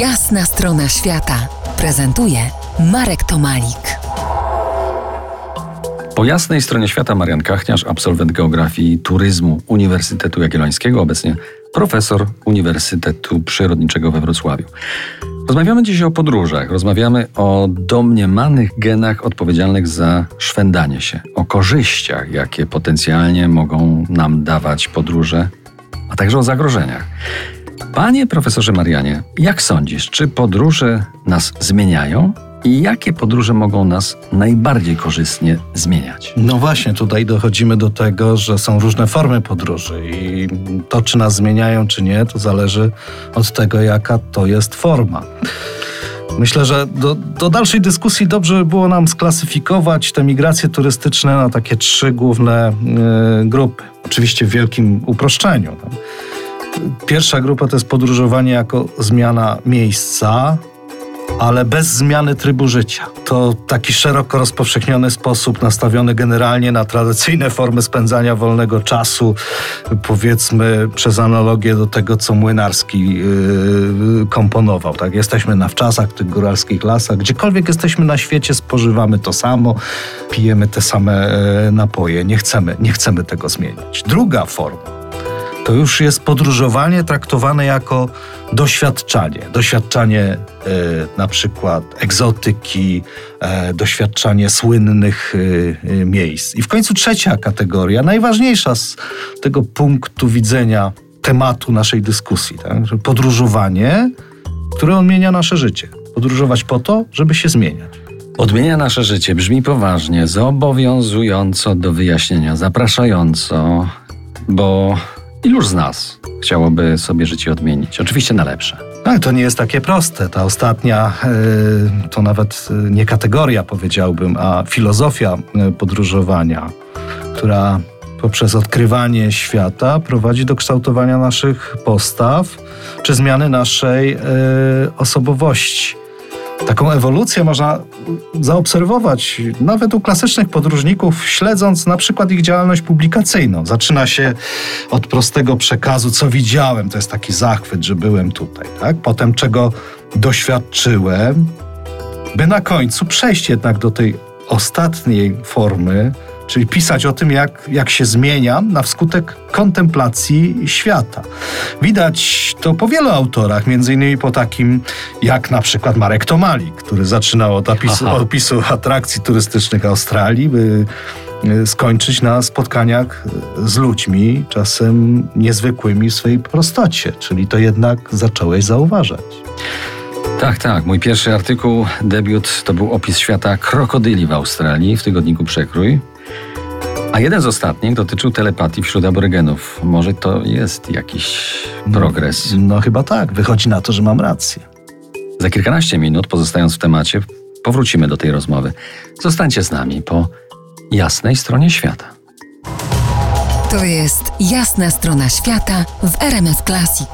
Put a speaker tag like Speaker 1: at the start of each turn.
Speaker 1: Jasna strona świata prezentuje Marek Tomalik.
Speaker 2: Po jasnej stronie świata Marian Kachniarz, absolwent geografii i turyzmu Uniwersytetu Jagiellońskiego, obecnie profesor Uniwersytetu Przyrodniczego we Wrocławiu. Rozmawiamy dziś o podróżach, rozmawiamy o domniemanych genach odpowiedzialnych za szwendanie się, o korzyściach, jakie potencjalnie mogą nam dawać podróże, a także o zagrożeniach. Panie profesorze Marianie, jak sądzisz, czy podróże nas zmieniają? I jakie podróże mogą nas najbardziej korzystnie zmieniać?
Speaker 3: No właśnie, tutaj dochodzimy do tego, że są różne formy podróży i to, czy nas zmieniają, czy nie, to zależy od tego, jaka to jest forma. Myślę, że do, do, dalszej dyskusji dobrze by było nam sklasyfikować te migracje turystyczne na takie trzy główne y, grupy. Oczywiście w wielkim uproszczeniu. Pierwsza grupa to jest podróżowanie jako zmiana miejsca, ale bez zmiany trybu życia. To taki szeroko rozpowszechniony sposób nastawiony generalnie na tradycyjne formy spędzania wolnego czasu, powiedzmy przez analogię do tego, co Młynarski yy, komponował. Tak? Jesteśmy na wczasach, tych góralskich lasach, gdziekolwiek jesteśmy na świecie, spożywamy to samo, pijemy te same yy, napoje. Nie chcemy, nie chcemy tego zmienić. Druga forma to już jest podróżowanie traktowane jako doświadczanie. Doświadczanie e, na przykład egzotyki, e, doświadczanie słynnych e, miejsc. I w końcu trzecia kategoria, najważniejsza z tego punktu widzenia tematu naszej dyskusji. Tak? Podróżowanie, które odmienia nasze życie. Podróżować po to, żeby się zmieniać.
Speaker 2: Odmienia nasze życie, brzmi poważnie, zobowiązująco do wyjaśnienia, zapraszająco, bo Iluż z nas chciałoby sobie życie odmienić? Oczywiście na lepsze.
Speaker 3: Tak, to nie jest takie proste. Ta ostatnia y, to nawet y, nie kategoria, powiedziałbym, a filozofia y, podróżowania, która poprzez odkrywanie świata prowadzi do kształtowania naszych postaw czy zmiany naszej osobowości. Taką ewolucję można zaobserwować nawet u klasycznych podróżników, śledząc na przykład ich działalność publikacyjną. Zaczyna się od prostego przekazu, co widziałem, to jest taki zachwyt, że byłem tutaj. Tak? Potem czego doświadczyłem, by na końcu przejść jednak do tej ostatniej formy, czyli pisać o tym, jak, jak się zmieniam na wskutek kontemplacji świata. Widać to po wielu autorach, między innymi po takim jak na przykład Marek Tomalik, który zaczynał od opisu, opisu atrakcji turystycznych Australii, by e, skończyć na spotkaniach z ludźmi, czasem niezwykłymi w swojej prostocie, czyli to jednak zacząłeś zauważać.
Speaker 2: Tak, tak. Mój pierwszy artykuł, debiut, to był opis świata krokodyli w Australii w tygodniku Przekrój. A jeden z ostatnich dotyczył telepatii wśród aborygenów. Może to jest jakiś progres?
Speaker 3: No, no chyba tak. Wychodzi na to, że mam rację.
Speaker 2: Za kilkanaście minut, pozostając w temacie, powrócimy do tej rozmowy. Zostańcie z nami po jasnej stronie świata.
Speaker 1: To jest jasna strona świata w RMS Classic.